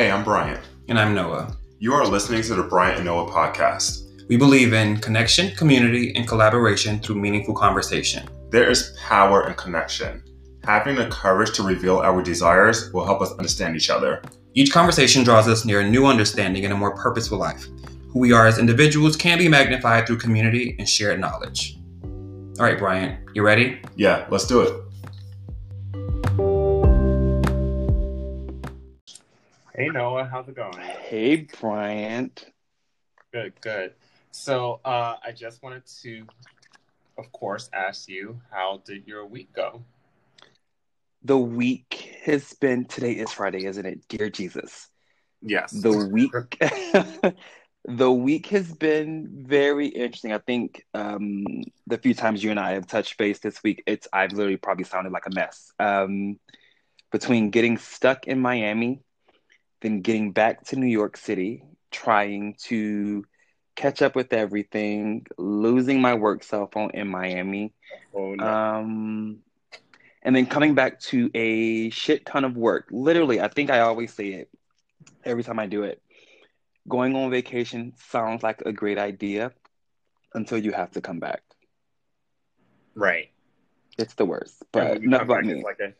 Hey, I'm Bryant. And I'm Noah. You are listening to the Bryant and Noah podcast. We believe in connection, community, and collaboration through meaningful conversation. There is power in connection. Having the courage to reveal our desires will help us understand each other. Each conversation draws us near a new understanding and a more purposeful life. Who we are as individuals can be magnified through community and shared knowledge. All right, Bryant, you ready? Yeah, let's do it. Hey Noah, how's it going? Hey Bryant. Good, good. So uh, I just wanted to, of course, ask you how did your week go? The week has been today is Friday, isn't it? Dear Jesus. Yes. The week the week has been very interesting. I think um, the few times you and I have touched base this week, it's I've literally probably sounded like a mess. Um, between getting stuck in Miami then getting back to New York City, trying to catch up with everything, losing my work cell phone in Miami. Oh, no. Um, and then coming back to a shit ton of work. Literally, I think I always say it every time I do it. Going on vacation sounds like a great idea until you have to come back. right. It's the worst. But enough about me. Like a,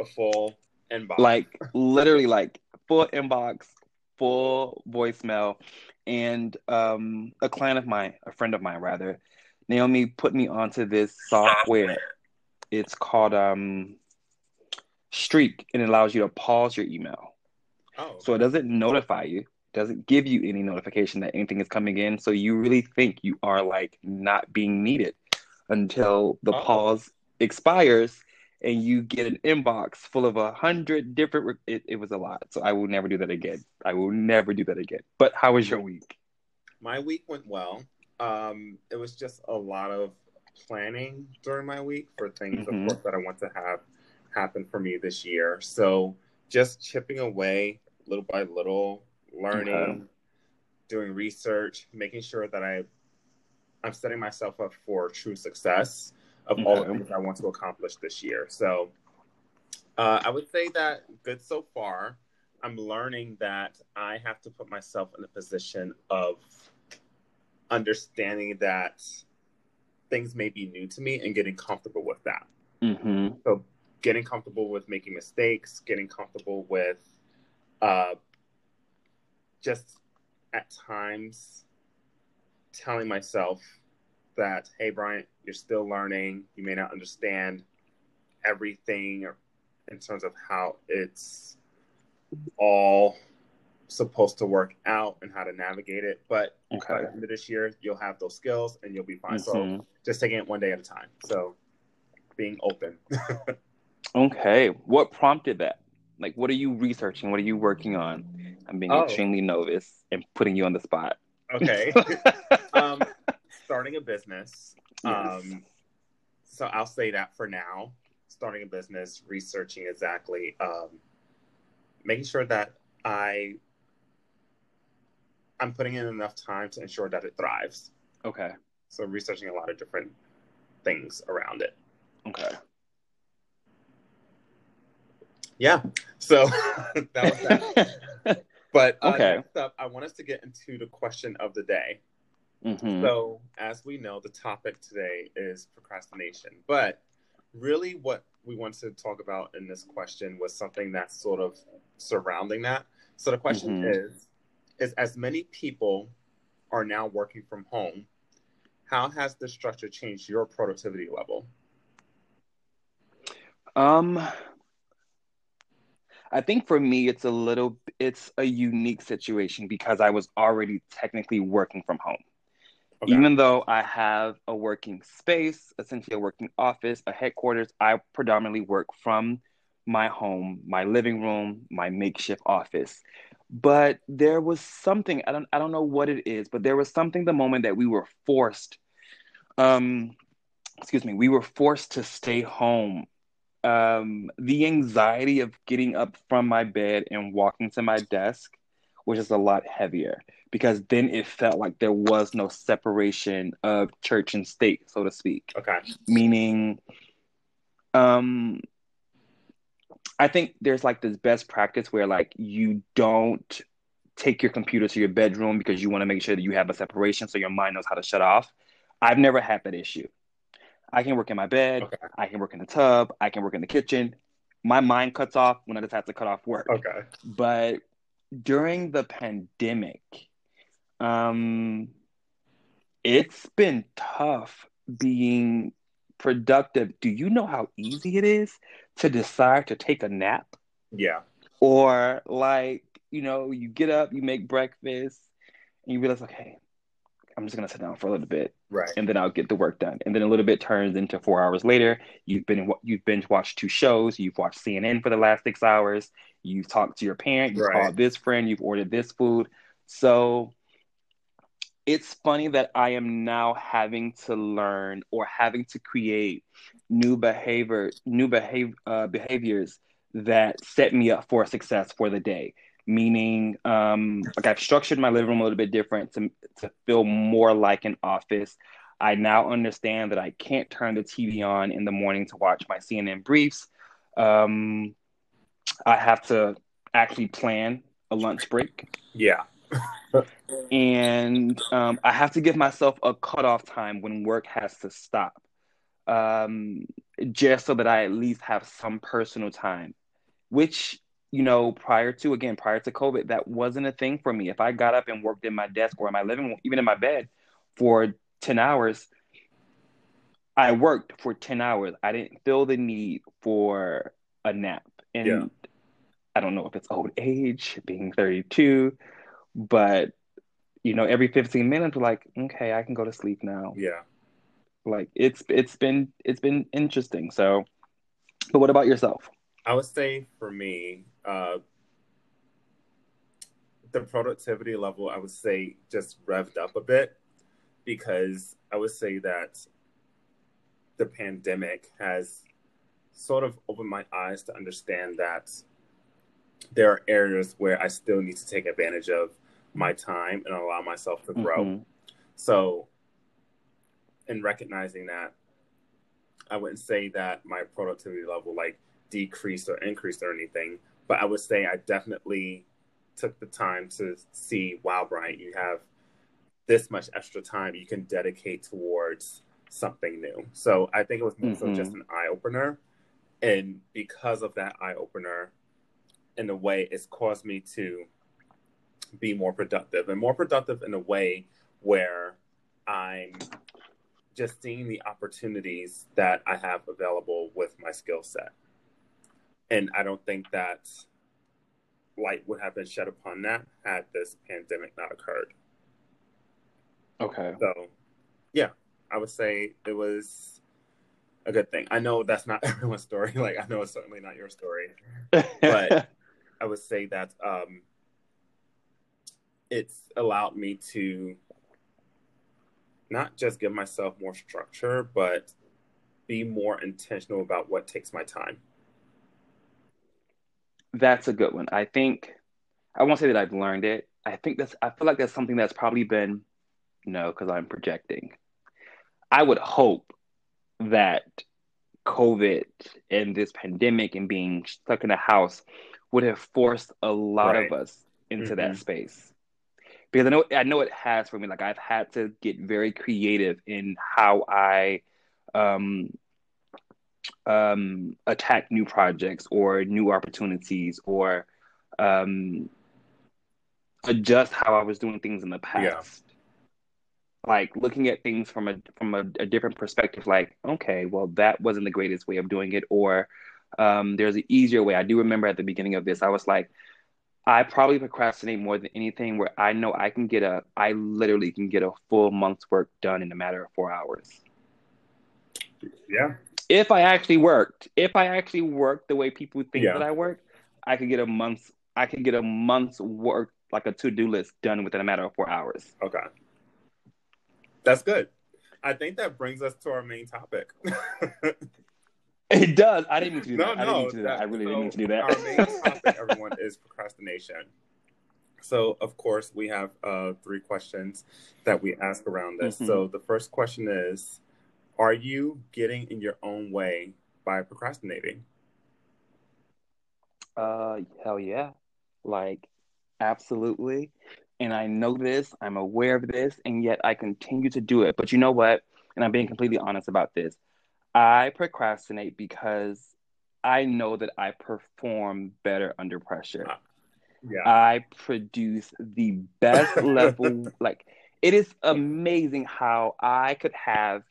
a full inbox. like literally like full inbox full voicemail and um a client of mine a friend of mine rather. Naomi put me onto this software. It's called um streak and it allows you to pause your email. Oh, so it doesn't notify you doesn't give you any notification that anything is coming in. So you really think you are like not being needed until the Uh-oh. pause expires and you get an inbox full of a hundred different re- it, it was a lot so i will never do that again i will never do that again but how was your week my week went well. Um, it was just a lot of planning during my week for things, Mhm. of course, that I want to have happen for me this year. So just chipping away little by little, learning, Okay. doing research, making sure that I I'm setting myself up for true success of all the Okay. things I want to accomplish this year. So uh, I would say that good so far. I'm learning that I have to put myself in a position of understanding that things may be new to me and getting comfortable with that. mm-hmm. So getting comfortable with making mistakes, getting comfortable with uh, just at times telling myself that, hey, Bryant, you're still learning. You may not understand everything in terms of how it's all supposed to work out and how to navigate it. But by the end of this year, you'll have those skills and you'll be fine. So Mhm. just taking it one day at a time. So being open. okay what prompted that like what are you researching what are you working on i'm being Oh. extremely novice and putting you on the spot okay. starting a business. Yes. Um, so I'll say that for now. Starting a business, researching exactly, um, making sure that I I'm putting in enough time to ensure that it thrives. okay So researching a lot of different things around it. okay Yeah. So that was that. But uh, Okay. next up, I want us to get into the question of the day. Mhm. So, as we know, the topic today is procrastination. But really, what we wanted to talk about in this question was something that's sort of surrounding that. So, the question Mhm. is is as many people are now working from home, how has this structure changed your productivity level? Um, I think for me, it's a little, it's a unique situation because I was already technically working from home. Okay. Even though I have a working space, essentially a working office, a headquarters, I predominantly work from my home, my living room, my makeshift office. But there was something, I don't I don't know what it is, but there was something the moment that we were forced um excuse me, we were forced to stay home um, the anxiety of getting up from my bed and walking to my desk was is a lot heavier because then it felt like there was no separation of church and state, so to speak. Okay. Meaning, um, I think there's like this best practice where like you don't take your computer to your bedroom because you want to make sure that you have a separation so your mind knows how to shut off. I've never had that issue. I can work in my bed, Okay. I can work in the tub, I can work in the kitchen. My mind cuts off when I just have to cut off work. Okay. But during the pandemic, um, it's been tough being productive. Do you know how easy it is to decide to take a nap? Yeah. Or like, you know, you get up, you make breakfast, and you realize, okay, I'm just gonna sit down for a little bit, Right. and then I'll get the work done. And then a little bit turns into four hours later. You've been what you've binge watched two shows. You've watched CNN for the last six hours. You've talked to your parent. You've Right. called this friend. You've ordered this food. So it's funny that I am now having to learn or having to create new behavior, new behave, uh, behaviors that set me up for success for the day. Meaning, um, like I've structured my living room a little bit different to to feel more like an office. I now understand that I can't turn the TV on in the morning to watch my CNN briefs. Um, I have to actually plan a lunch break Yeah. and um, I have to give myself a cutoff time when work has to stop, um, just so that I at least have some personal time. Which you know, prior to again, prior to COVID, that wasn't a thing for me. If I got up and worked in my desk or in my living room, even in my bed, for ten hours, I worked for ten hours. I didn't feel the need for a nap, and Yeah. I don't know if it's old age, being thirty-two, but you know, every 15 minutes, we're like, okay, I can go to sleep now. Yeah. Like it's it's been it's been interesting. So, but what about yourself? I would say for me, uh, the productivity level, I would say just revved up a bit because I would say that the pandemic has sort of opened my eyes to understand that there are areas where I still need to take advantage of my time and allow myself to grow. Mhm. So, in recognizing that, I wouldn't say that my productivity level like decreased or increased or anything, but I would say I definitely took the time to see, wow, Bryant, you have this much extra time you can dedicate towards something new. So I think it was more so Mhm. just an eye opener. And because of that eye opener, in a way, it's caused me to be more productive and more productive in a way where I'm just seeing the opportunities that I have available with my skill set. And I don't think that light would have been shed upon that had this pandemic not occurred. Okay. So, yeah, I would say it was a good thing. I know that's not everyone's story. Like, I know it's certainly not your story. But- I would say that um, it's allowed me to not just give myself more structure, but be more intentional about what takes my time. that's a good one. I think I won't say that I've learned it. I think that's I feel like that's something that's probably been no, because I'm projecting. I would hope that COVID and this pandemic and being stuck in a house would have forced a lot Right. of us into Mhm. that space. Because I know I know it has for me. Like I've had to get very creative in how I um um attack new projects or new opportunities or um adjust how I was doing things in the past. Like looking at things from a from a, a different perspective, like, okay, well that wasn't the greatest way of doing it, or um there's an easier way. I do remember at the beginning of this, I was like, I probably procrastinate more than anything where I know I can get a I literally can get a full month's work done in a matter of four hours. Yeah. If I actually worked, if I actually worked the way people think Yeah. that I work, I could get a month's I could get a month's work like a to-do list done within a matter of four hours. Okay. That's good. I think that brings us to our main topic. It does. I didn't mean to do no, that. I no. didn't mean to do that. I really didn't mean to do that. Our main topic, everyone, is procrastination. So, of course, we have uh, three questions that we ask around this. Mhm. So, the first question is Are you getting in your own way by procrastinating? Uh, hell yeah. Like, absolutely. And I know this, I'm aware of this, and yet I continue to do it. But you know what? And I'm being completely honest about this. I procrastinate because I know that I perform better under pressure. Uh, yeah. I produce the best level. Like, it is amazing how I could have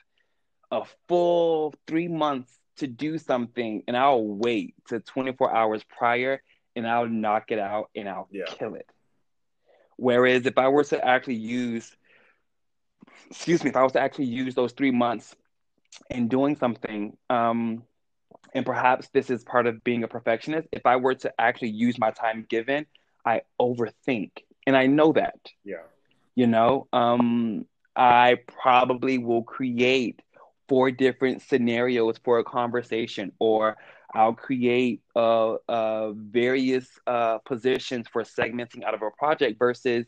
a full three months to do something and I'll wait to 24 hours prior and I'll knock it out and I'll Yeah. kill it. Whereas if I were to actually use, excuse me, if I was to actually use those three months in doing something, um, and perhaps this is part of being a perfectionist, if I were to actually use my time given, I overthink. And I know that Yeah. you know um i probably will create four different scenarios for a conversation or i'll create uh, uh various uh positions for segmenting out of a project versus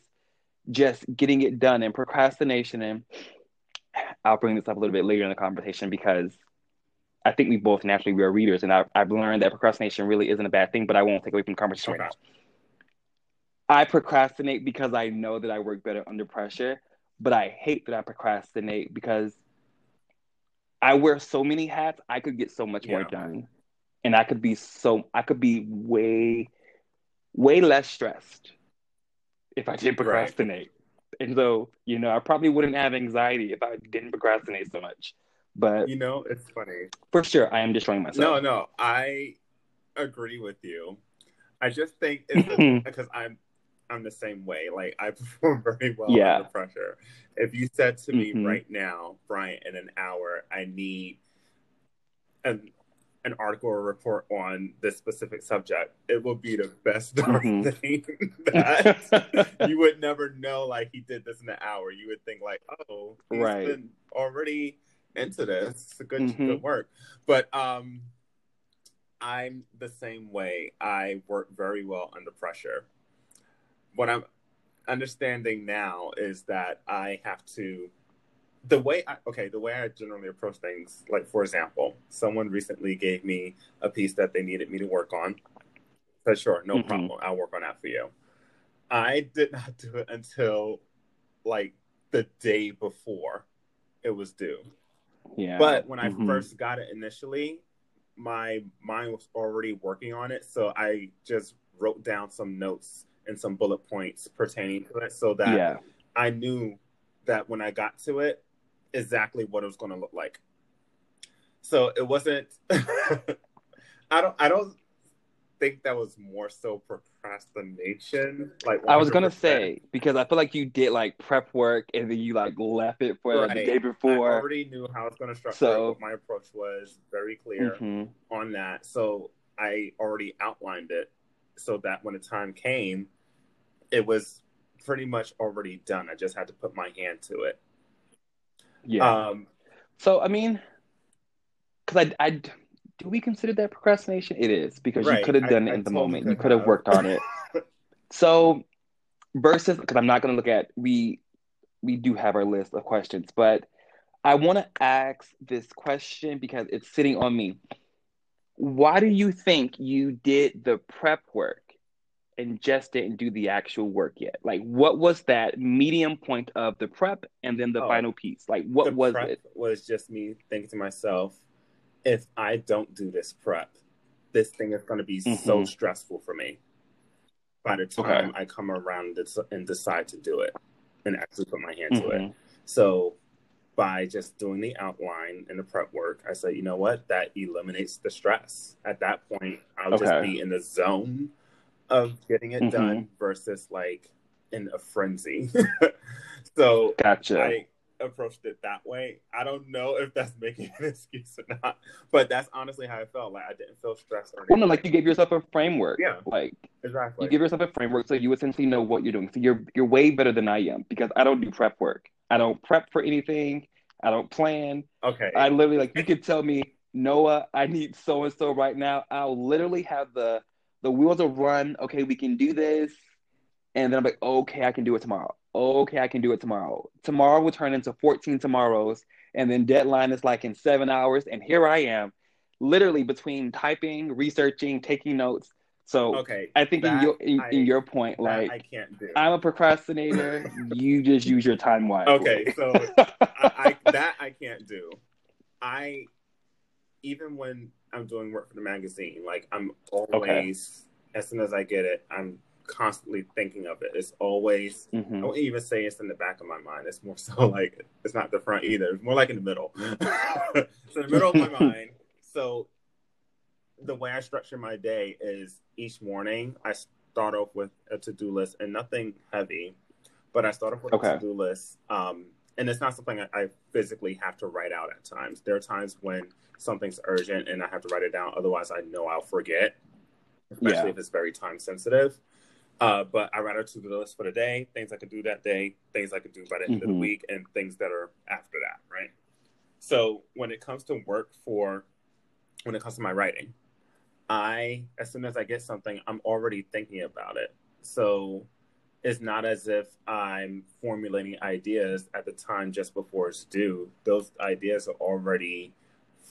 just getting it done and procrastination and i'll bring this up a little bit later in the conversation because i think we both naturally we are readers and I, i've learned that procrastination really isn't a bad thing but i won't take away from the conversation right now. I procrastinate because I know that I work better under pressure, but I hate that I procrastinate because I wear so many hats, I could get so much more done. And I could be so I could be way way less stressed if I didn't Right. procrastinate. And so, you know, I probably wouldn't have anxiety if I didn't procrastinate so much. But You know, it's funny. for sure, I am destroying myself. No, no, I agree with you. I just think it's because I'm I'm the same way. Like I perform very well Yeah. under pressure. If you said to me Mhm. right now, Bryant, in an hour, I need an an article or report on this specific subject, it will be the best darn Mhm. thing that you would never know like he did this in an hour. You would think like, oh, he's Right. been already into this. Good Mhm. good work. But um I'm the same way. I work very well under pressure. What I'm understanding now is that I have to the way I okay, the way I generally approach things, like for example, someone recently gave me a piece that they needed me to work on. Said sure, no Mhm. problem. I'll work on that for you. I did not do it until like the day before it was due. yeah. But when I Mhm. first got it initially, my mind was already working on it. So I just wrote down some notes and some bullet points pertaining to it so that yeah. I knew that when I got to it, exactly what it was going to look like. So it wasn't. I don't. I don't think that was more so procrastination. Like I was gonna say because I feel like you did like prep work and then you like left it for like, the day before. I already knew how it's going to structure. So- it, my approach was very clear. Mhm. on that. So I already outlined it so that when the time came, it was pretty much already done. I just had to put my hand to it. Yeah. Um, so I mean, because I, I do we consider that procrastination? It is because Right. you could have done I it in the totally moment. You could have. worked on it. So versus because I'm not going to look at we we do have our list of questions, but I want to ask this question because it's sitting on me. Why do you think you did the prep work and just didn't do the actual work yet? Like, what was that medium point of the prep and then the Oh. final piece? Like, what was it? was just me thinking to myself, if I don't do this prep, this thing is going to be so Mhm. stressful for me. By the Okay. time I come around and decide to do it and actually put my hand to it. Mhm. So by just doing the outline and the prep work, I said, you know what? That eliminates the stress. At that point, I'll just be in the zone of getting it Mhm. done versus like in a frenzy. so Gotcha. I approached it that way. I don't know if that's making an excuse or not, but that's honestly how I felt. Like I didn't feel stressed or well, no, like you gave yourself a framework. Yeah. Like exactly. you give yourself a framework so you essentially know what you're doing. So you're you're way better than I am because I don't do prep work. I don't prep for anything. I don't plan. okay. I literally like you could tell me, Noah, I need so and so right now. I'll literally have the the wheels will run. Okay, we can do this, and then I'm like, okay, I can do it tomorrow. Okay, I can do it tomorrow. Tomorrow will turn into 14 tomorrows, and then deadline is like in seven hours, and here I am, literally between typing, researching, taking notes, So Okay. I think in your in, I- in your point, like I can't do. I'm a procrastinator. you just use your time wisely. Okay, so I, I that I can't do. I even when I'm doing work for the magazine, like I'm always as soon as I get it, I'm constantly thinking of it. It's always I Mhm. wouldn't even say it's in the back of my mind. It's more so like it's not the front either. It's more like in the middle. it's in the middle of my mind. So the way I structure my day is each morning I start off with a to do list and nothing heavy, but I start off with Okay. a to do list. Um, and it's not something I, I physically have to write out at times. There are times when something's urgent and I have to write it down. Otherwise, I know I'll forget, especially Yeah. if it's very time sensitive. Uh, but I write a to do list for the day, things I could do that day, things I could do by the end of the Mhm. week, and things that are after that, right? So when it comes to work for, when it comes to my writing, I, as soon as I get something, I'm already thinking about it. So it's not as if I'm formulating ideas at the time just before it's due. Those ideas are already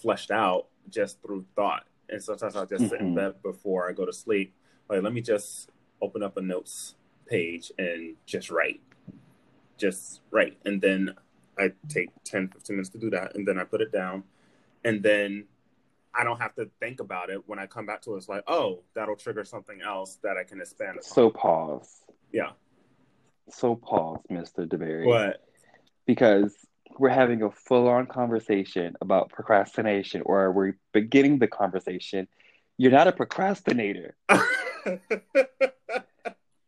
fleshed out just through thought. And sometimes I'll just sit mm-hmm. in bed before I go to sleep. Like, let me just open up a notes page and just write. Just write. And then I take 10, 15 minutes to do that. And then I put it down. And then I don't have to think about it when I come back to it. It's like, oh, that'll trigger something else that I can expand upon. So pause. yeah. So pause, Mr. DeBerry. What? Because we're having a full on conversation about procrastination, or we're beginning the conversation. You're not a procrastinator.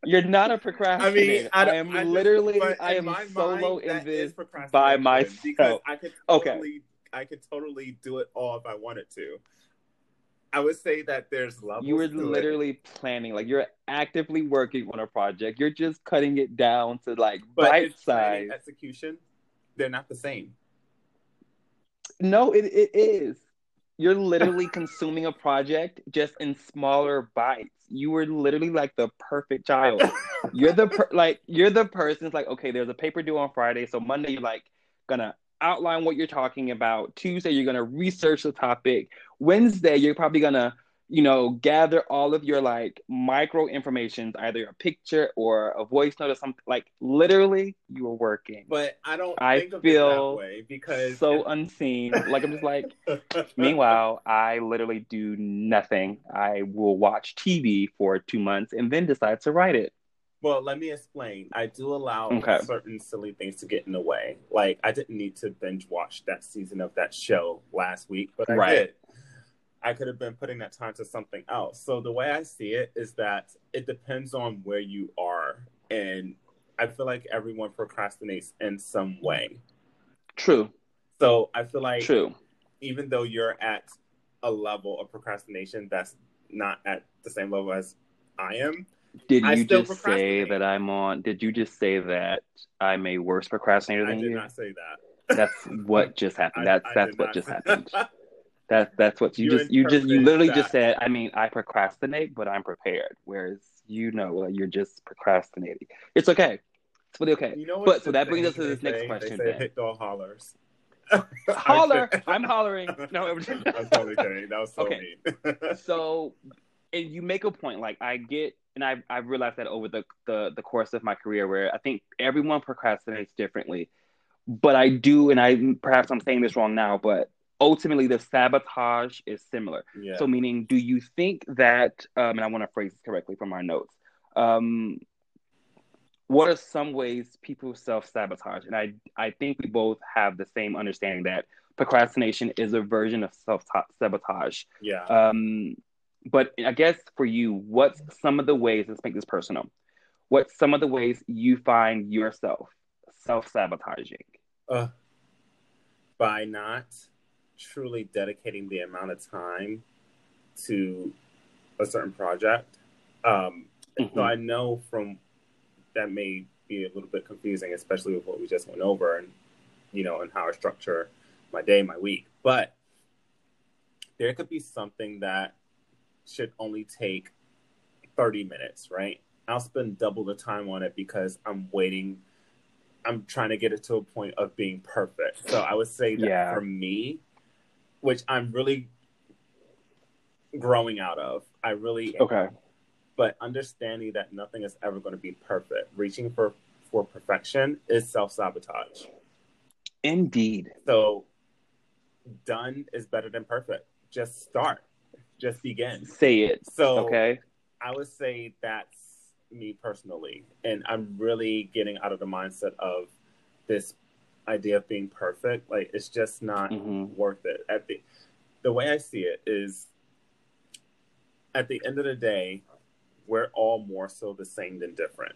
You're not a procrastinator. I mean, I, I am I literally, I in am my solo mind, in this by because myself. I could Okay. totally, I could totally do it all if I wanted to. I would say that there's levels. You were to it. literally planning, like you're actively working on a project. You're just cutting it down to like but bite size. execution. They're not the same. No, it, it is. You're literally consuming a project just in smaller bites. You were literally like the perfect child. You're the per- like you're the person. It's like okay, there's a paper due on Friday, so Monday you're like gonna outline what you're talking about. Tuesday you're gonna research the topic. Wednesday you're probably gonna you know gather all of your like micro information, either a picture or a voice note or something. Like literally, you were working. But I don't I think of feel it that way because so unseen. Like I'm just like. Meanwhile, I literally do nothing. I will watch TV for two months and then decide to write it. Well, let me explain. I do allow Okay. certain silly things to get in the way. Like I didn't need to binge watch that season of that show last week, but I Right. did. I could have been putting that time to something else. So the way I see it is that it depends on where you are, and I feel like everyone procrastinates in some way. True, So I feel like true. even though you're at a level of procrastination that's not at the same level as I am, Did I you still just say that I'm on? Did you just say that I'm a worse procrastinator I than did you? not say that. That's what just happened. I- That's I that's what just happened. That that's what you You just you just you literally that. just said. I mean, I procrastinate, but I'm prepared. Whereas you know, like, you're just procrastinating. It's okay. It's really okay. You know But- so that brings us to this next say? question, They say hit dog hollers. Holler! I'm hollering. No, I'm totally kidding. That was so Okay. mean. so and you make a point like i get and i've, I've realized that over the, the the course of my career where i think everyone procrastinates differently but i do and i perhaps i'm saying this wrong now but ultimately the sabotage is similar yeah. so meaning do you think that um, and i want to phrase this correctly from our notes um, what are some ways people self-sabotage and i i think we both have the same understanding that procrastination is a version of self-sabotage yeah. um, but I guess for you, what's some of the ways, let's make this personal, what's some of the ways you find yourself self sabotaging? Uh, by not truly dedicating the amount of time to a certain project. Um, Mhm. So I know from that may be a little bit confusing, especially with what we just went over and you know, and how I structure my day, my week. But there could be something that should only take 30 minutes, right? I'll spend double the time on it because I'm waiting. I'm trying to get it to a point of being perfect. So I would say that Yeah. for me, which I'm really growing out of, I really Okay. but understanding that nothing is ever going to be perfect. Reaching for for perfection is self sabotage. Indeed. So done is better than perfect. Just start. Just begin. Say it. So Okay. I would say that's me personally. And I'm really getting out of the mindset of this idea of being perfect. Like it's just not Mhm. worth it. At the the way I see it is at the end of the day, we're all more so the same than different.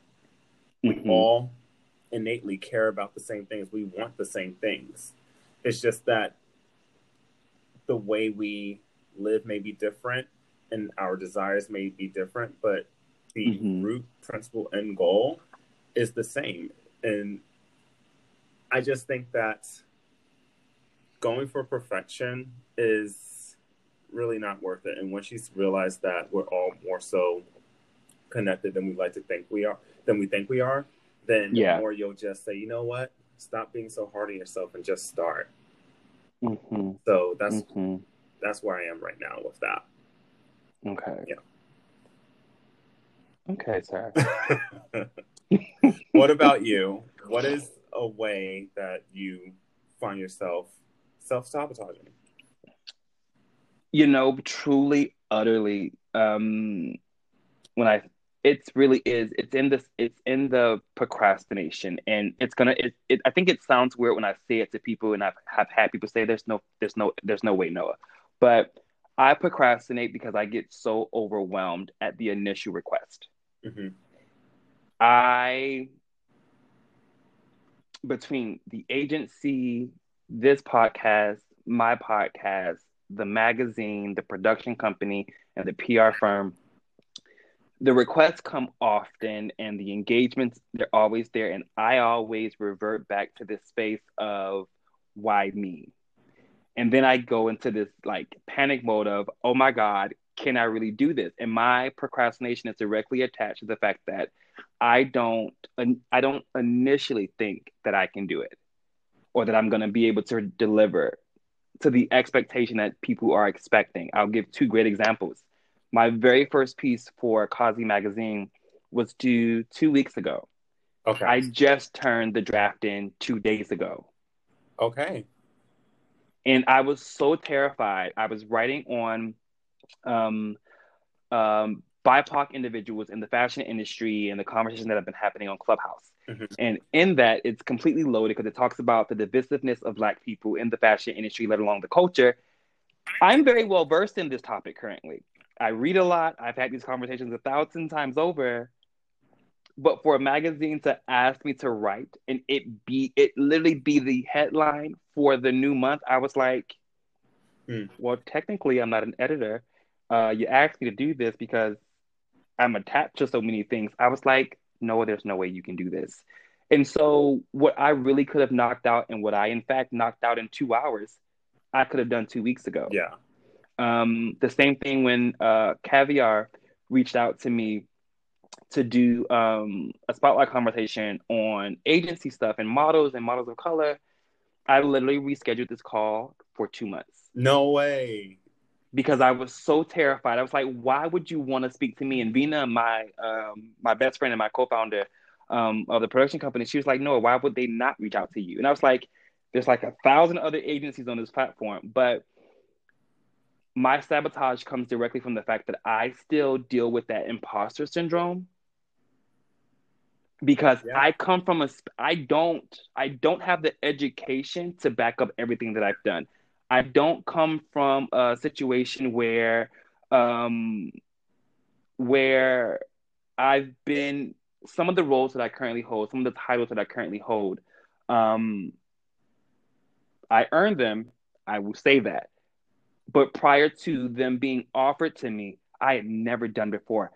We Mhm. all innately care about the same things. We want the same things. It's just that the way we live may be different and our desires may be different, but the Mhm. root principle and goal is the same. And I just think that going for perfection is really not worth it. And once you realize that we're all more so connected than we like to think we are, than we think we are, then Yeah. more you'll just say, you know what, stop being so hard on yourself and just start. Mhm. So that's Mhm. that's where I am right now with that. Okay. Yeah. Okay, sir. what about you? What is a way that you find yourself self sabotaging? you know, truly, utterly, um, when I, it's really is, it's in this, it's in the procrastination and it's gonna, it, it, I think it sounds weird when I say it to people and I've have had people say there's no, there's no, there's no way, Noah. But I procrastinate because I get so overwhelmed at the initial request. hmm I, between the agency, this podcast, my podcast, the magazine, the production company, and the PR firm, the requests come often and the engagements, they're always there. And I always revert back to this space of why me? And then I go into this like panic mode of, oh my God, can I really do this? And my procrastination is directly attached to the fact that I don't I don't initially think that I can do it or that I'm going to be able to deliver to the expectation that people are expecting. I'll give two great examples. My very first piece for Kazi magazine was due 2 weeks ago. Okay. I just turned the draft in 2 days ago. okay. and I was so terrified. I was writing on um, um, BIPOC individuals in the fashion industry and the conversation that have been happening on Clubhouse. Mhm. And in that, it's completely loaded because it talks about the divisiveness of Black people in the fashion industry, let alone the culture. I'm very well versed in this topic currently. I read a lot. I've had these conversations a thousand times over. But for a magazine to ask me to write and it be it literally be the headline for the new month, I was like, Hmm. well, technically, I'm not an editor. Uh, you asked me to do this because I'm attached to so many things. I was like, no, there's no way you can do this. And so, what I really could have knocked out, and what I in fact knocked out in two hours, I could have done two weeks ago. Yeah. Um, the same thing when uh, Caviar reached out to me to do um, a spotlight conversation on agency stuff and models and models of color. I literally rescheduled this call for two months No way. Because I was so terrified. I was like, "Why would you want to speak to me?" And Vina, my um, my best friend and my co-founder um, of the production company, she was like, "No, why would they not reach out to you?" And I was like, "There's like a thousand other agencies on this platform, but." My sabotage comes directly from the fact that I still deal with that imposter syndrome because Yeah. I come from a I don't I don't have the education to back up everything that I've done. I don't come from a situation where um where I've been some of the roles that I currently hold, some of the titles that I currently hold, um I earned them, I will say that. But prior to them being offered to me, I had never done before.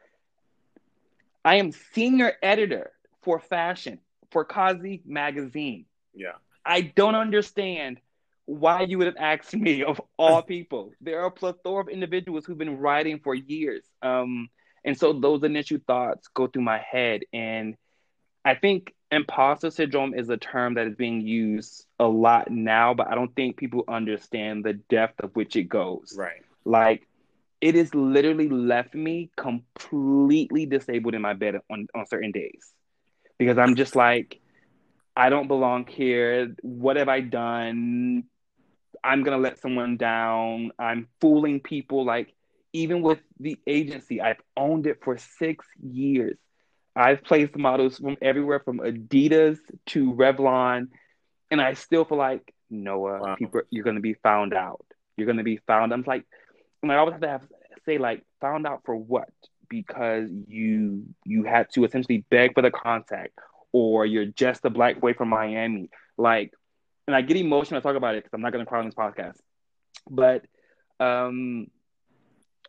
I am senior editor for fashion for Kazi magazine. Yeah. I don't understand why you would have asked me of all people. There are a plethora of individuals who've been writing for years. Um, and so those initial thoughts go through my head. And I think imposter syndrome is a term that is being used a lot now, but I don't think people understand the depth of which it goes. Right. Like it has literally left me completely disabled in my bed on, on certain days because I'm just like, I don't belong here. What have I done? I'm going to let someone down. I'm fooling people. Like, even with the agency, I've owned it for six years. I've placed models from everywhere from Adidas to Revlon. And I still feel like, Noah, wow. people, you're going to be found out. You're going to be found. I'm like, and I always have to have, say like found out for what because you you had to essentially beg for the contact or you're just a black boy from Miami like and I get emotional I talk about it because I'm not going to cry on this podcast. But um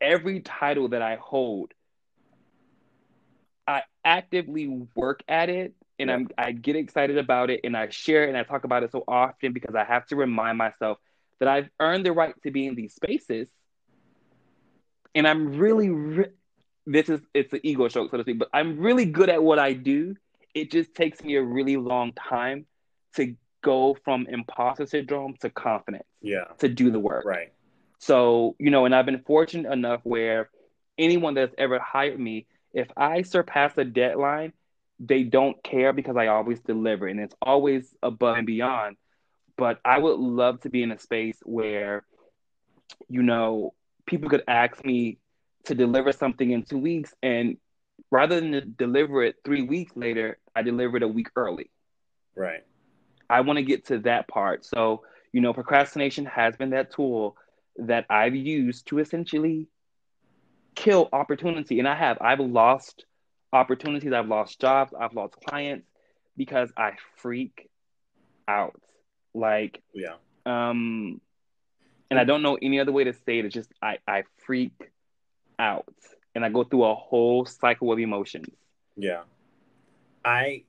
every title that I hold I actively work at it and I'm I get excited about it and I share it and I talk about it so often because I have to remind myself that I've earned the right to be in these spaces. And I'm really, re- this is it's an ego stroke, so to speak, but I'm really good at what I do. It just takes me a really long time to go from imposter syndrome to confidence. Yeah. To do the work. Right. So, you know, and I've been fortunate enough where anyone that's ever hired me, if I surpass a deadline, they don't care because I always deliver and it's always above and beyond. But I would love to be in a space where, you know, people could ask me to deliver something in two weeks, and rather than deliver it three weeks later, I deliver it a week early. Right. I want to get to that part. So, you know, procrastination has been that tool that I've used to essentially kill opportunity. And I have. I've lost opportunities, I've lost jobs, I've lost clients because I freak out. Like, yeah. Um, and I don't know any other way to say it. It's just I I freak out and I go through a whole cycle of emotions. Yeah, I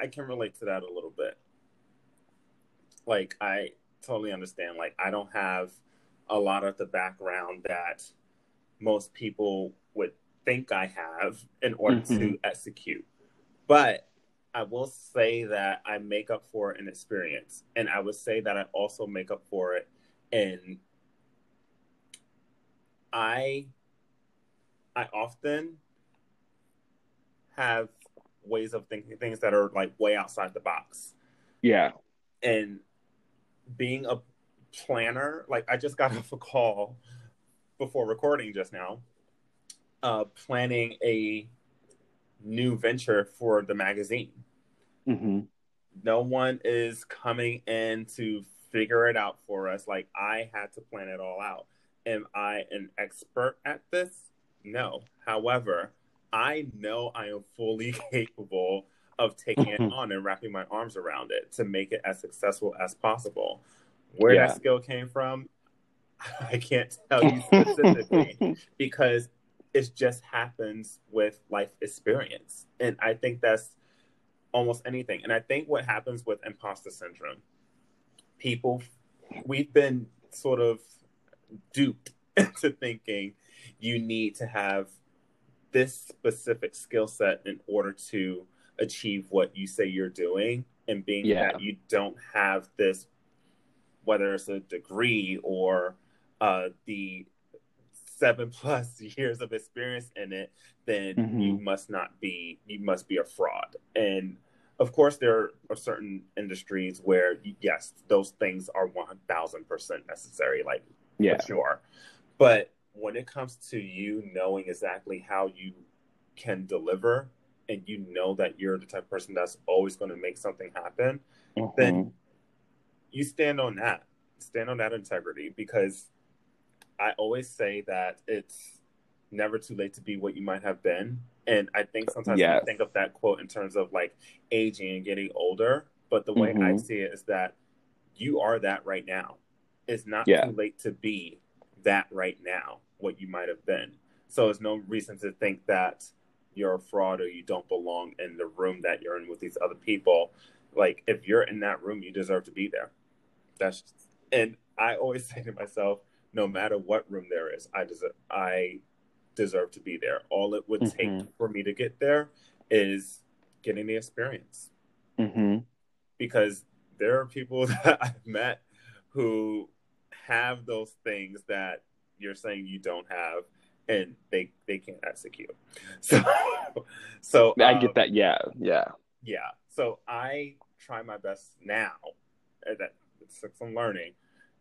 I can relate to that a little bit. Like I totally understand. Like I don't have a lot of the background that most people would think I have in order mm-hmm. to execute. But I will say that I make up for it in experience. And I would say that I also make up for it and I I often have ways of thinking things that are like way outside the box. Yeah. And being a planner, like I just got off a call before recording just now, uh, planning a new venture for the magazine. Mm-hmm. No one is coming in to figure it out for us. Like I had to plan it all out. Am I an expert at this? No. However, I know I am fully capable of taking it mm-hmm. on and wrapping my arms around it to make it as successful as possible. Where yeah. that skill came from, I can't tell you specifically because it just happens with life experience. And I think that's almost anything. And I think what happens with imposter syndrome people we've been sort of duped into thinking you need to have this specific skill set in order to achieve what you say you're doing and being yeah. that you don't have this whether it's a degree or uh, the seven plus years of experience in it then mm-hmm. you must not be you must be a fraud and of course, there are certain industries where, yes, those things are 1000% necessary, like, yeah. for sure. But when it comes to you knowing exactly how you can deliver and you know that you're the type of person that's always going to make something happen, mm-hmm. then you stand on that. Stand on that integrity because I always say that it's never too late to be what you might have been. And I think sometimes yes. think of that quote in terms of like aging and getting older. But the way mm-hmm. I see it is that you are that right now. It's not yeah. too late to be that right now, what you might have been. So there's no reason to think that you're a fraud or you don't belong in the room that you're in with these other people. Like if you're in that room, you deserve to be there. That's and I always say to myself, no matter what room there is, I deserve I deserve to be there. All it would mm-hmm. take for me to get there is getting the experience. Mm-hmm. Because there are people that I've met who have those things that you're saying you don't have, and they they can't execute. So, so I um, get that. Yeah, yeah. yeah. So I try my best now. uh, That it's some learning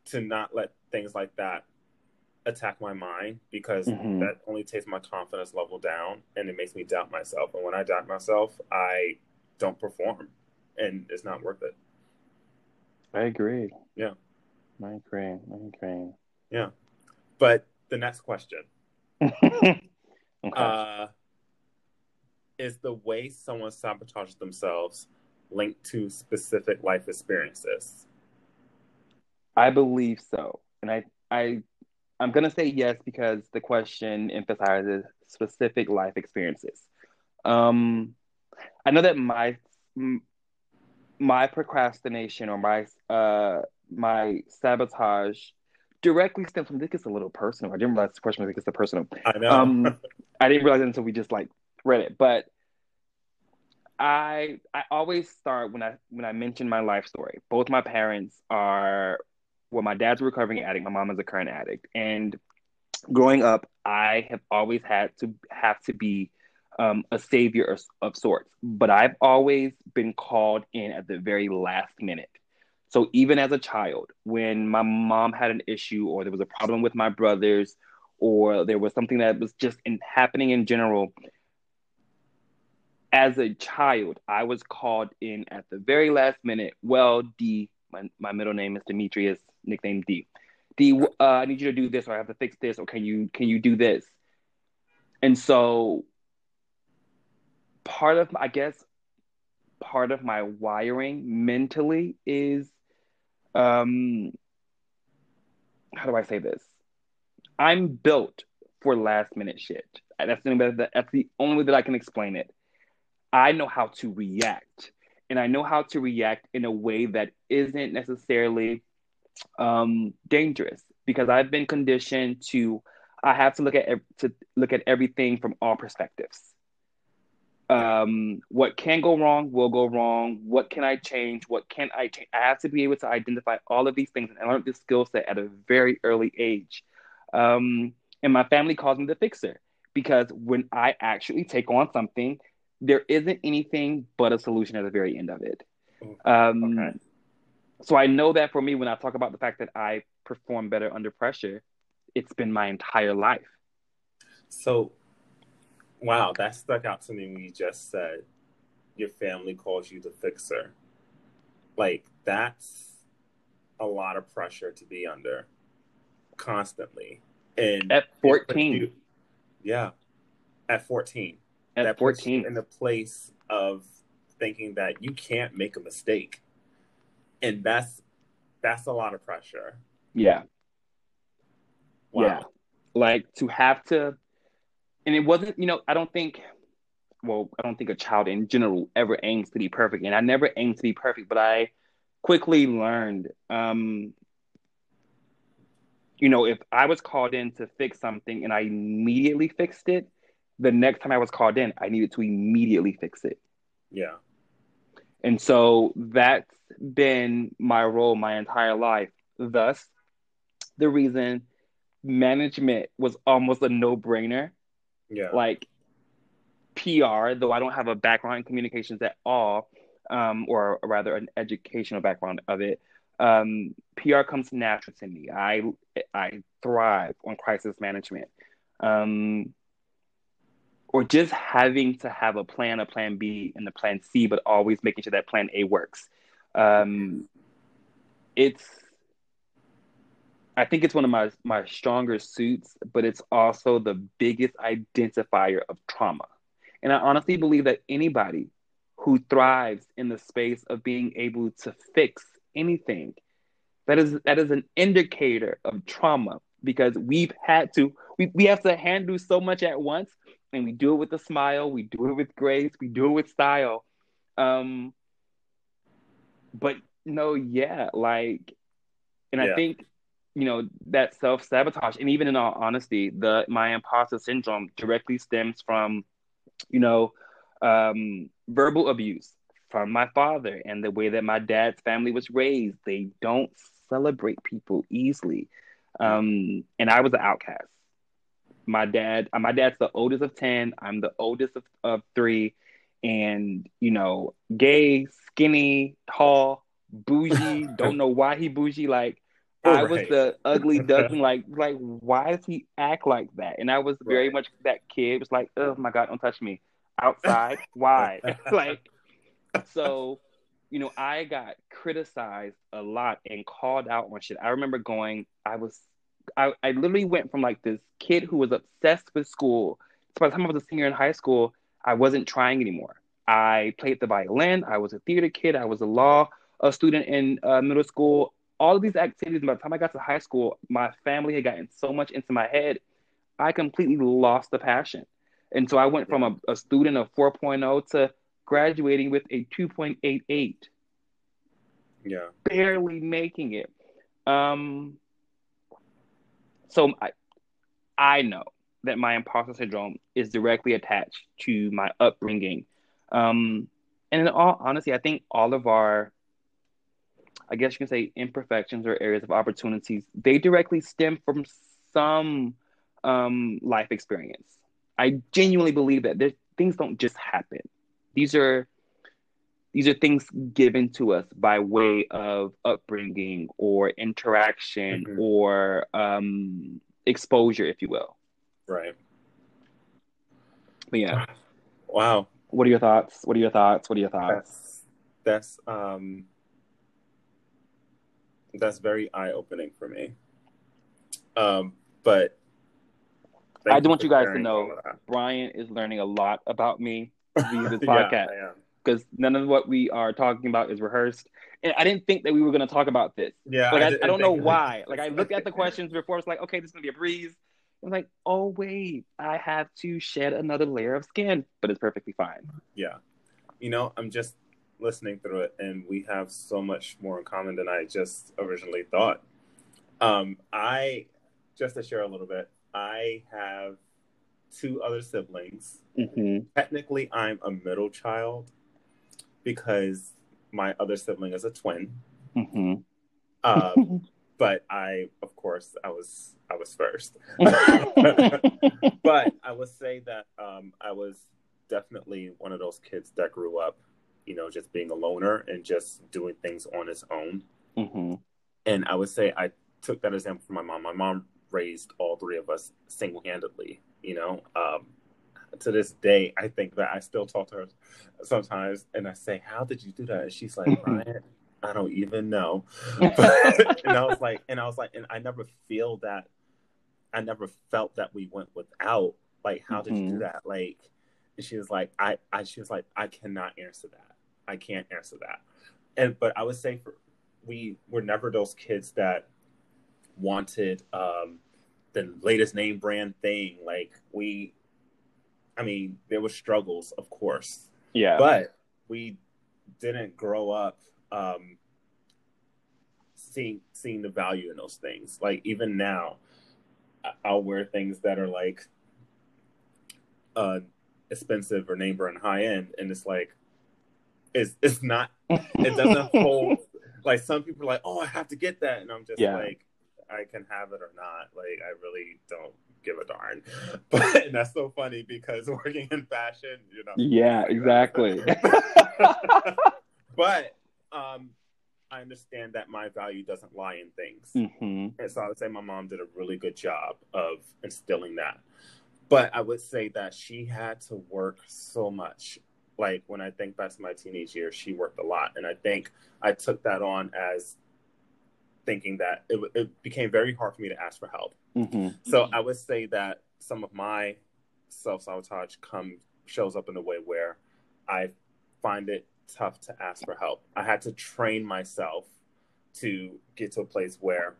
to not let things like that attack my mind because Mhm. that only takes my confidence level down and it makes me doubt myself. And when I doubt myself, I don't perform, and it's not worth it. I agree. Yeah. I agree. I agree. Yeah. But the next question okay. uh, is the way someone sabotages themselves linked to specific life experiences? I believe so, and I I I'm gonna say yes because the question emphasizes specific life experiences. Um, I know that my my procrastination or my uh my sabotage directly stem from this gets a little personal. I didn't realize the question was gets a personal. I know. Um, I didn't realize it until we just like read it, but I I always start when I when I mention my life story. Both my parents are well, my dad's a recovering addict, my mom is a current addict, and growing up, I have always had to have to be um, a savior of, of sorts. But I've always been called in at the very last minute. So even as a child, when my mom had an issue or there was a problem with my brothers, or there was something that was just in, happening in general, as a child, I was called in at the very last minute. Well, D, my, my middle name is Demetrius, nickname D. D, uh, I need you to do this, or I have to fix this, or can you can you do this? And so, part of I guess part of my wiring mentally is, um, how do I say this? I'm built for last minute shit. That's the only that's the only way that I can explain it. I know how to react, and I know how to react in a way that isn't necessarily um, dangerous because I've been conditioned to. I have to look at to look at everything from all perspectives. Um, what can go wrong will go wrong. What can I change? What can I change? I have to be able to identify all of these things, and learn learned this skill set at a very early age. Um, and my family calls me the fixer because when I actually take on something, there isn't anything but a solution at the very end of it. Um, Okay. So I know that for me, when I talk about the fact that I perform better under pressure, it's been my entire life. So, wow, that stuck out to me when you just said your family calls you the fixer. Like, that's a lot of pressure to be under constantly. And At 14. you- yeah, at 14. At that 14. in a place of thinking that you can't make a mistake. And that's that's a lot of pressure. Yeah. Wow. Yeah. Like to have to, and it wasn't, you know, I don't think, well, I don't think a child in general ever aims to be perfect. And I never aimed to be perfect, but I quickly learned, um, you know, if I was called in to fix something and I immediately fixed it, the next time I was called in, I needed to immediately fix it. Yeah. And so that's been my role my entire life. Thus, the reason management was almost a no brainer. Yeah. Like PR, though I don't have a background in communications at all, um, or rather an educational background of it, um, PR comes natural to me. I I thrive on crisis management. Um, or just having to have a plan, a plan B, and a plan C, but always making sure that plan A works. Um, it's, I think it's one of my my stronger suits, but it's also the biggest identifier of trauma. And I honestly believe that anybody who thrives in the space of being able to fix anything, that is that is an indicator of trauma because we've had to we, we have to handle so much at once and we do it with a smile, we do it with grace, we do it with style. Um, but no, yeah, like, and Yeah. I think you know that self sabotage, and even in all honesty, the my imposter syndrome directly stems from, you know, um, verbal abuse from my father and the way that my dad's family was raised. They don't celebrate people easily. Um, and I was an outcast. My dad, uh, my dad's the oldest of 10. I'm the oldest of, of three. And, you know, gay, skinny, tall, bougie, don't know why he bougie. Like, I was the ugly duckling. Like, like, why does he act like that? And I was very Right. much that kid. It was like, oh my god, don't touch me. Outside, why? like, so, you know, I got criticized a lot and called out on shit. I remember going. I was, I, I literally went from like this kid who was obsessed with school. So by the time I was a senior in high school, I wasn't trying anymore. I played the violin. I was a theater kid. I was a law a student in uh, middle school. All of these activities. By the time I got to high school, my family had gotten so much into my head, I completely lost the passion. And so I went from a, a student of 4.0 to graduating with a 2.88, Yeah. barely making it. Um, so I, I know that my imposter syndrome is directly attached to my upbringing. Um, and in all honesty, I think all of our, I guess you can say, imperfections or areas of opportunities, they directly stem from some um, life experience. I genuinely believe that there, things don't just happen. These are these are things given to us by way of upbringing or interaction Mhm. or um, exposure, if you will. Right. But yeah, Wow. what are your thoughts? What are your thoughts? What are your thoughts? That's that's um that's very eye opening for me. Um, but I do want you guys to know all of that. Bryant is learning a lot about me via this podcast I because none of what we are talking about is rehearsed. And I didn't think that we were going to talk about this. Yeah, Like I, didn't I don't know why. Like I looked at the questions before. It's like, okay, this is gonna be a breeze. I'm like, oh wait, I have to shed another layer of skin, but it's perfectly fine. Yeah. You know, I'm just listening through it, and we have so much more in common than I just originally thought. Um, I, just to share a little bit, I have two other siblings. Mm-hmm. Technically, I'm a middle child because my other sibling is a twin. Mm-hmm. Um, but I, of course, I was I was first. but I would say that um, I was definitely one of those kids that grew up, you know, just being a loner and just doing things on his own. mm-hmm. And I would say I took that example from my mom. My mom raised all three of us single handedly, you know. Um, to this day, I think that I still talk to her sometimes and I say, How did you do that? And she's like, Bryant, I don't even know. But, and I was like, and I was like, and I never feel that, I never felt that we went without. Like, how did you do Mhm. that? Like, and she was like, I, I, she was like, I cannot answer that. I can't answer that. And, but I would say for, we were never those kids that wanted um, the latest name brand thing. Like, we, I mean, there were struggles, of course, Yeah. but we didn't grow up um, seeing seeing the value in those things. Like even now, I'll wear things that are like uh, expensive or name brand high end, and it's like it's it's not. It doesn't hold. Like some people are like, oh, I have to get that, and I'm just Yeah. like, I can have it or not. Like I really don't give a darn. But and that's so funny because working in fashion, you know. yeah, like exactly. but um, I understand that my value doesn't lie in things. mm-hmm. And so I would say my mom did a really good job of instilling that. But I would say that she had to work so much. Like when I think back to my teenage years, she worked a lot. And I think I took that on as thinking that it, it became very hard for me to ask for help. Mm-hmm. So I would say that some of my self sabotage come shows up in a way where I find it tough to ask for help. I had to train myself to get to a place where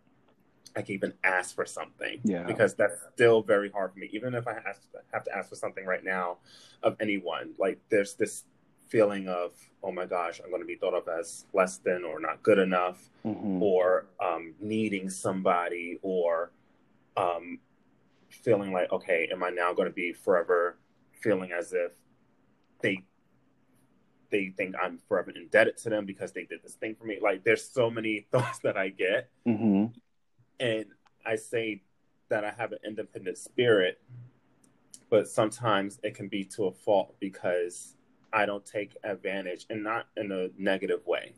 I can even ask for something. Yeah. Because that's still very hard for me. Even if I ask, have to ask for something right now of anyone, like there's this feeling of, oh my gosh, I'm going to be thought of as less than or not good enough Mm-hmm. or um, needing somebody or um, feeling like, okay, am I now going to be forever feeling as if they they think I'm forever indebted to them because they did this thing for me? Like, there's so many thoughts that I get, Mm-hmm. And I say that I have an independent spirit, but sometimes it can be to a fault because I don't take advantage, and not in a negative way.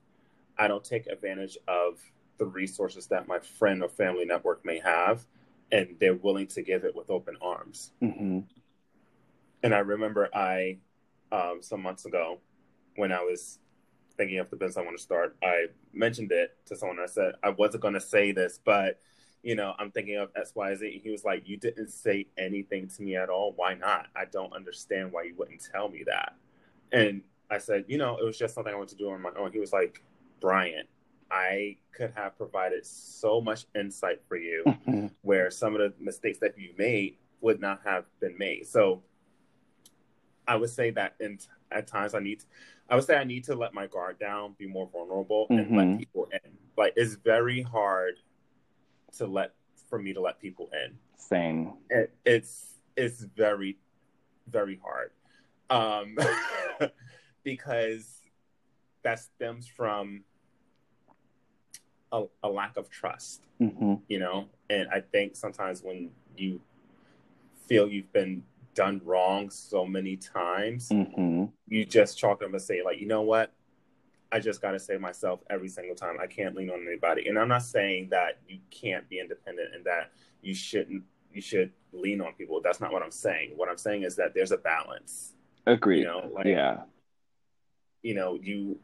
I don't take advantage of the resources that my friend or family network may have, and they're willing to give it with open arms. Mm-hmm. And I remember I, um, some months ago, when I was thinking of the business I want to start, I mentioned it to someone. I said I wasn't going to say this, but you know, I'm thinking of X, Y, Z. He was like, "You didn't say anything to me at all. Why not? I don't understand why you wouldn't tell me that." And I said, "You know, it was just something I wanted to do on my own." He was like, "Bryant, I could have provided so much insight for you, where some of the mistakes that you made would not have been made." So, I would say that in at times I need. to, I would say I need to let my guard down, be more vulnerable, and let Mhm. people in. Like it's very hard to let for me to let people in. Same. It, it's it's very very hard um, because that stems from a, a lack of trust, Mm-hmm. you know. And I think sometimes when you feel you've been done wrong so many times, Mm-hmm. you just chalk them and say like you know what i just got to say myself every single time i can't lean on anybody and i'm not saying that you can't be independent and that you shouldn't you should lean on people that's not what i'm saying what i'm saying is that there's a balance Agreed. you know like yeah. you know you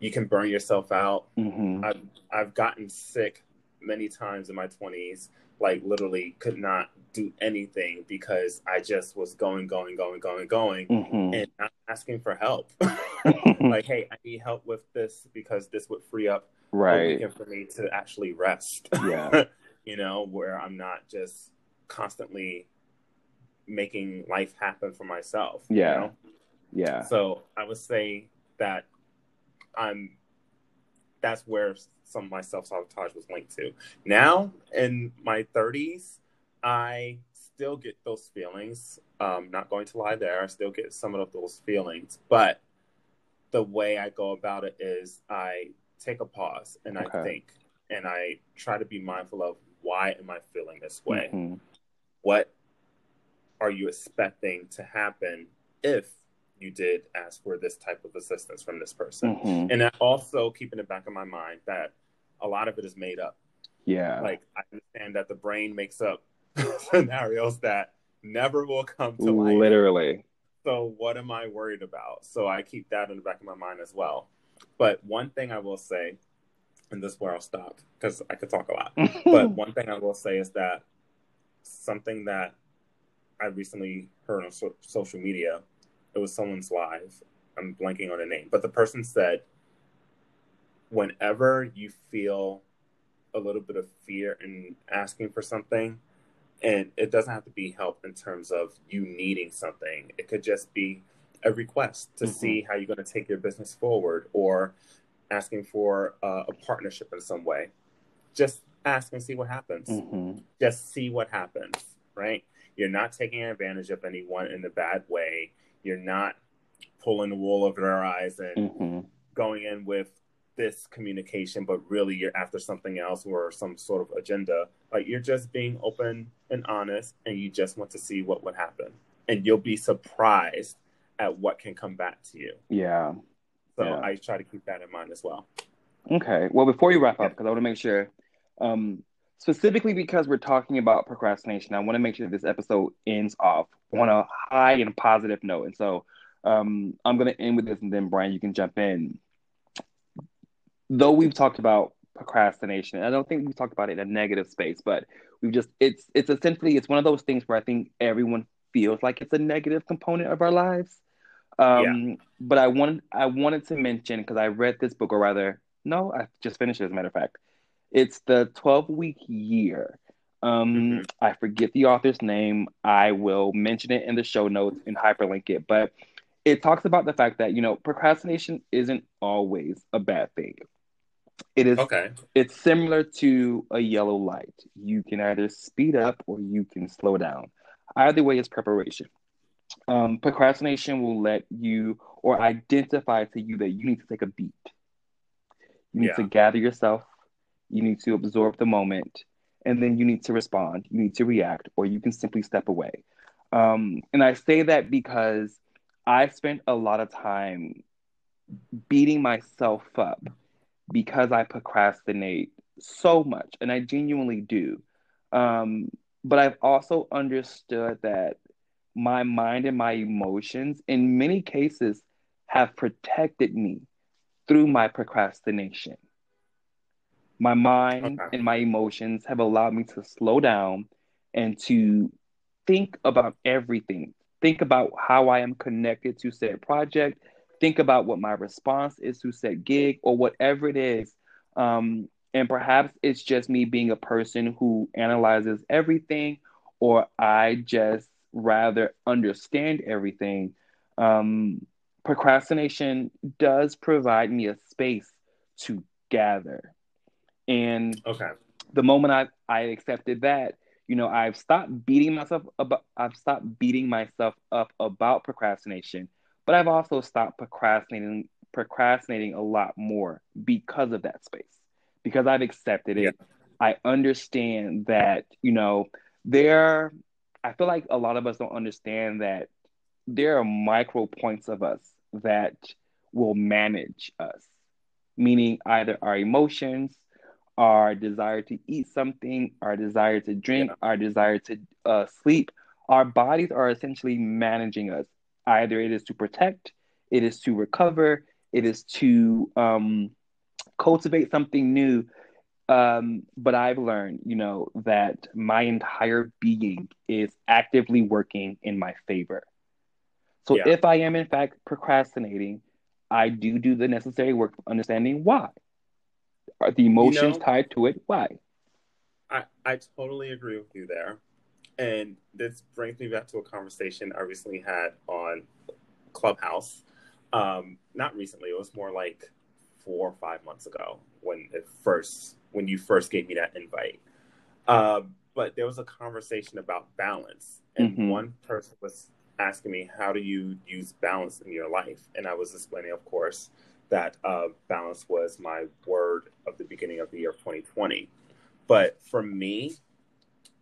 you can burn yourself out Mm-hmm. i've i've gotten sick many times in my 20s like literally could not do anything because i just was going going going going going Mm-hmm. and not asking for help. like, hey, I need help with this because this would free up right. for me to actually rest. Yeah. you know, where I'm not just constantly making life happen for myself. you Yeah. know? Yeah. So I would say that I'm that's where some of my self sabotage was linked to. Now in my 30s, I still get those feelings. Um, not going to lie there, I still get some of those feelings, but the way I go about it is I take a pause and I think and I try to be mindful of why am I feeling this way? Mhm. what are you expecting to happen if you did ask for this type of assistance from this person? Mhm. And that also keeping it back in my mind that a lot of it is made up. Yeah. Like I understand that the brain makes up scenarios that never will come to life. Literally. So what am I worried about? So I keep that in the back of my mind as well. But one thing I will say, and this is where I'll stop because I could talk a lot. But one thing I will say is that something that I recently heard on so- social media, it was someone's live. I'm blanking on a name, but the person said, whenever you feel a little bit of fear in asking for something, and it doesn't have to be help in terms of you needing something, it could just be a request to Mhm. see how you're going to take your business forward or asking for uh, a partnership in some way. Just ask and see what happens Mhm. just see what happens, right? You're not taking advantage of anyone in a bad way. You're not pulling the wool over their eyes and Mhm. going in with this communication, but really you're after something else or some sort of agenda. Like you're just being open and honest and you just want to see what would happen. And you'll be surprised at what can come back to you. Yeah. So Yeah. I try to keep that in mind as well. Okay. Well, before you wrap up, because I want to make sure, um, specifically because we're talking about procrastination, I want to make sure this episode ends off on a high and positive note. And so um, I'm going to end with this, and then Bryant, you can jump in. Though we've talked about procrastination, I don't think we've talked about it in a negative space, but we've just it's it's essentially it's one of those things where I think everyone feels like it's a negative component of our lives. Um, But I wanted I wanted to mention because I read this book, or rather, no, I just finished it. As a matter of fact, it's the 12 week year. Um, Mhm. I forget the author's name. I will mention it in the show notes and hyperlink it. But it talks about the fact that you know procrastination isn't always a bad thing. It is Okay. it's similar to a yellow light. You can either speed up or you can slow down. Either way is preparation. Um, procrastination will let you or identify to you that you need to take a beat. You need Yeah. to gather yourself You need to absorb the moment, and then you need to respond. You need to react, or you can simply step away. Um, and I say that because I spent a lot of time beating myself up because I procrastinate so much, and I genuinely do. Um, but I've also understood that my mind and my emotions, in many cases, have protected me through my procrastination. My mind okay. and my emotions have allowed me to slow down and to think about everything. Think about how I am connected to said project. Think about what my response is to said gig or whatever it is. Um, and perhaps it's just me being a person who analyzes everything, or I just rather understand everything. Um, procrastination does provide me a space to gather. And okay. the moment I, I accepted that, you know, I've stopped beating myself about I've stopped beating myself up about procrastination, but I've also stopped procrastinating procrastinating a lot more because of that space. Because I've accepted it. Yeah. I understand that, you know, there I feel like a lot of us don't understand that there are micro points of us that will manage us, meaning either our emotions, our desire to eat something, our desire to drink, yeah. our desire to uh, sleep. Our bodies are essentially managing us. Either it is to protect, it is to recover, it is to um, cultivate something new. Um, but I've learned, you know, that my entire being is actively working in my favor. So yeah. if I am in fact procrastinating, I do do the necessary work of understanding why. Are the emotions you know, tied to it? Why? I, I totally agree with you there. And this brings me back to a conversation I recently had on Clubhouse. Um, not recently, it was more like four or five months ago when it first when you first gave me that invite. Uh, but there was a conversation about balance, and mm-hmm. one person was asking me, How do you use balance in your life? And I was explaining, of course, that uh, balance was my word of the beginning of the year 2020. But for me,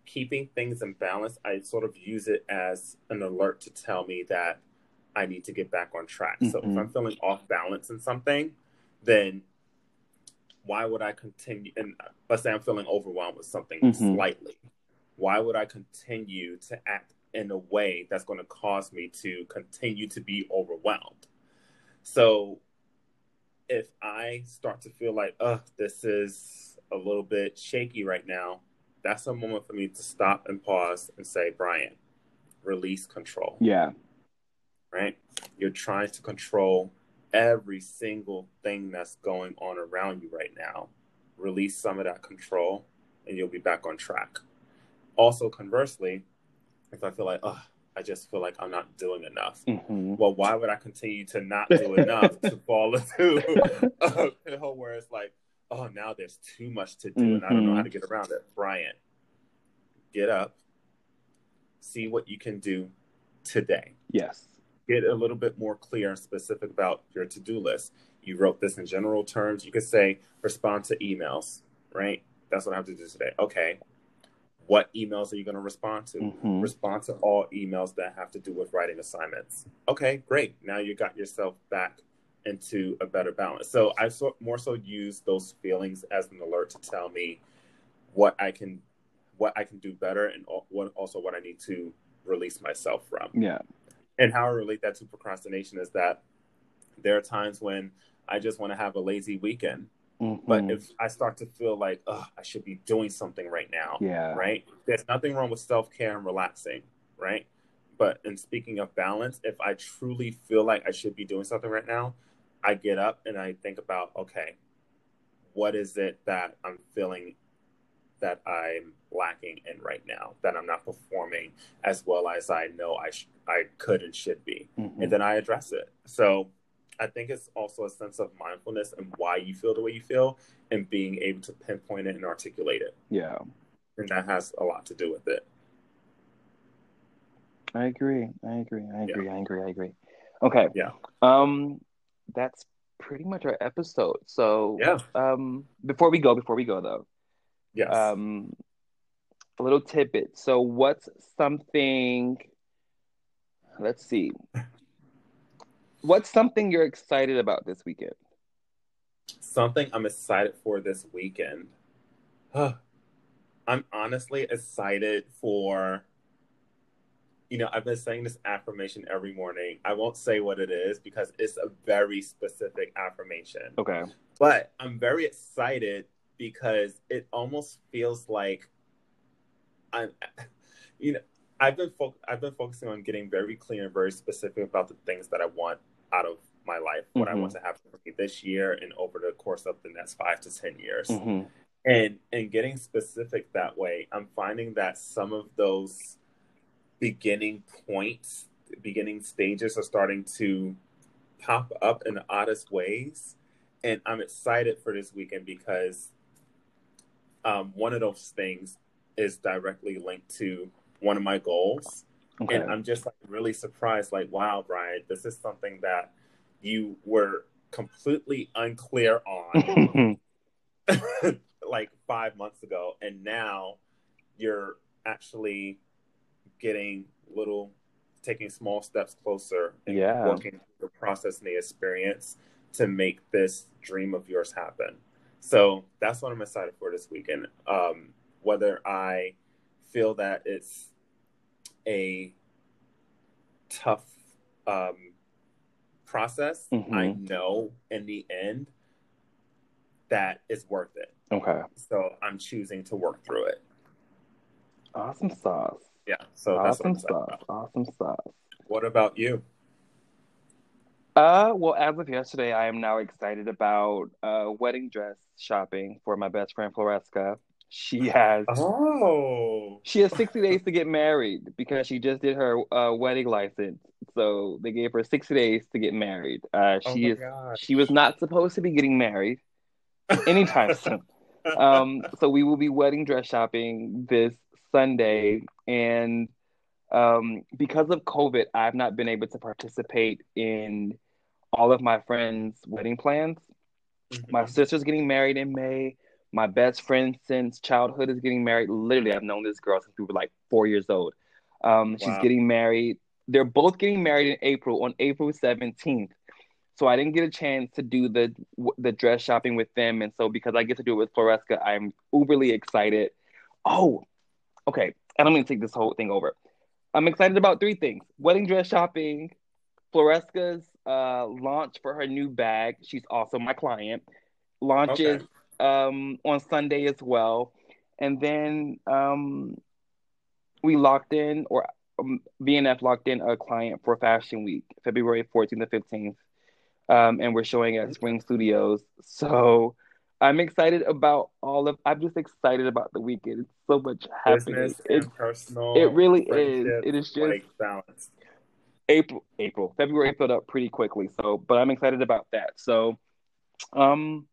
keeping things in balance, I sort of use it as an alert to tell me that I need to get back on track. Mm-hmm. So if mm-hmm. I'm feeling off balance in something, then why would I continue? And let's say I'm feeling overwhelmed with something mm-hmm. slightly. Why would I continue to act in a way that's going to cause me to continue to be overwhelmed. So if I start to feel like, oh, this is a little bit shaky right now, that's a moment for me to stop and pause and say, Bryant, release control. Yeah. Right? You're trying to control every single thing that's going on around you right now. Release some of that control and you'll be back on track. Also, conversely, if I feel like, oh, I just feel like I'm not doing enough. Mm-hmm. Well, why would I continue to not do enough to fall into a pill where it's like, oh, now there's too much to do mm-hmm. and I don't know how to get around it? Bryant, get up, see what you can do today. Yes. Get a little bit more clear and specific about your to do list. You wrote this in general terms. You could say, respond to emails, right? That's what I have to do today. Okay what emails are you going to respond to? Mm-hmm. Respond to all emails that have to do with writing assignments. Okay, great. Now you got yourself back into a better balance. So I so, more so use those feelings as an alert to tell me what I can what I can do better and what also what I need to release myself from. Yeah. And how I relate that to procrastination is that there are times when I just want to have a lazy weekend Mm-hmm. But if I start to feel like, oh, I should be doing something right now, yeah, right. There's nothing wrong with self care and relaxing, right? But in speaking of balance, if I truly feel like I should be doing something right now, I get up and I think about, okay, what is it that I'm feeling that I'm lacking in right now, that I'm not performing as well as I know I sh- I could and should be, mm-hmm. and then I address it. So I think it's also a sense of mindfulness and why you feel the way you feel and being able to pinpoint it and articulate it. Yeah. And that has a lot to do with it. I agree. I agree. I agree. Yeah. I agree. I agree. Okay. Yeah. Um that's pretty much our episode. So Yeah. um before we go, before we go though, Yes. um a little tidbit. So what's something let's see. What's something you're excited about this weekend? Something I'm excited for this weekend. I'm honestly excited for. You know, I've been saying this affirmation every morning. I won't say what it is because it's a very specific affirmation. Okay. But I'm very excited because it almost feels like I'm, you know, I've been fo- I've been focusing on getting very clear and very specific about the things that I want out of my life, what I want to happen for me this year and over the course of the next five to ten years, hmm and and getting specific that way. I'm finding that some of those beginning points, beginning stages, are starting to pop up in the oddest ways, and I'm excited for this weekend because um, one of those things is directly linked to one of my goals. Okay. And I'm just like really surprised, like, wow, Bryant, this is something that you were completely unclear on like five months ago. And now you're actually getting little, taking small steps closer and Yeah. working through the process and the experience to make this dream of yours happen. So that's what I'm excited for this weekend. Um, whether I feel that it's a tough um, process, Mhm. I know in the end that it's worth it. okay. So I'm choosing to work through it. Awesome sauce. Yeah. So that's what I'm awesome sauce. about. Awesome sauce. What about you? Uh, well, as of yesterday, I am now excited about uh, wedding dress shopping for my best friend Floresca. She has Oh. she has 60 days to get married because she just did her uh, wedding license. So they gave her 60 days to get married. Uh, Oh she my is gosh. she was not supposed to be getting married anytime soon. Um, so we will be wedding dress shopping this Sunday, and um, because of COVID, I've not been able to participate in all of my friends' wedding plans. Mhm. My sister's getting married in May. My best friend since childhood is getting married. Literally, I've known this girl since we were like four years old. Um, She's getting married. They're both getting married in April on April 17th. So I didn't get a chance to do the the dress shopping with them, and so because I get to do it with Floresca, I'm uberly excited. Oh, okay. And I'm gonna take this whole thing over. I'm excited about three things: wedding dress shopping, Floresca's uh, launch for her new bag. She's also my client. Launches um, on Sunday as well, and then um, we locked in, or um, BNF locked in a client for Fashion Week, February 14th to 15th, um, and we're showing at Spring Studios. So I'm excited about all of. I'm just excited about the weekend. It's so much happening. Business It's personal. it really is. It is just like balanced. April, April, February filled up pretty quickly. So, but I'm excited about that. So, um,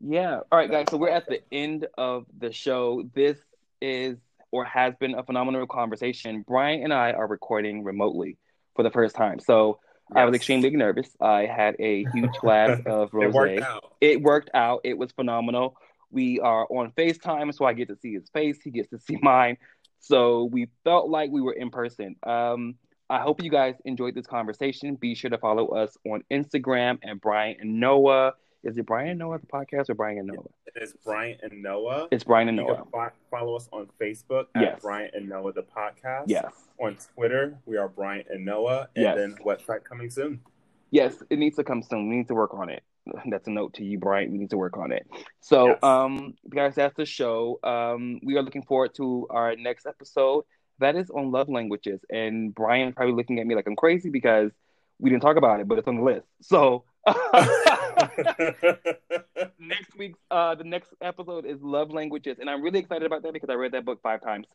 yeah. All right, guys. So we're at the end of the show. This is or has been a phenomenal conversation. Bryant and I are recording remotely for the first time. So I was extremely nervous. I had a huge glass of rose. It worked out. It worked out. It was phenomenal. We are on FaceTime, so I get to see his face. He gets to see mine. So we felt like we were in person. Um, I hope you guys enjoyed this conversation. Be sure to follow us on Instagram and Bryant and Noah. Is it Bryant and Noah the podcast or Bryant and Noah? It is Bryant and Noah. It's Bryant and you Noah. can fo- follow us on Facebook at Yes. Bryant and Noah the podcast. Yes. On Twitter, we are Bryant and Noah, and Yes. then website coming soon. Yes, it needs to come soon. We need to work on it. That's a note to you, Bryant. We need to work on it. So, Yes. um, guys, that's the show. Um, we are looking forward to our next episode. That is on love languages, and Bryant probably looking at me like I'm crazy because we didn't talk about it, but it's on the list. So, next week, uh, the next episode is love languages, and I'm really excited about that because I read that book five times.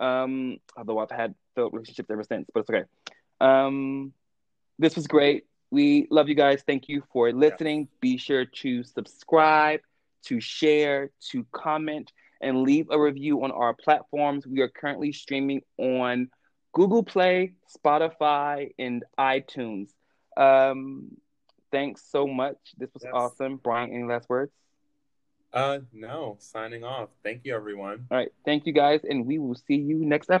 Um, although I've had failed relationships ever since, but it's okay. Um, this was great. We love you guys. Thank you for listening. Be sure to subscribe, to share, to comment, and leave a review on our platforms. We are currently streaming on Google Play, Spotify, and iTunes. Um, thanks so much. This was Yes. awesome. Bryant, any last words? Uh, no, signing off. Thank you, everyone. All right. Thank you guys, and we will see you next episode.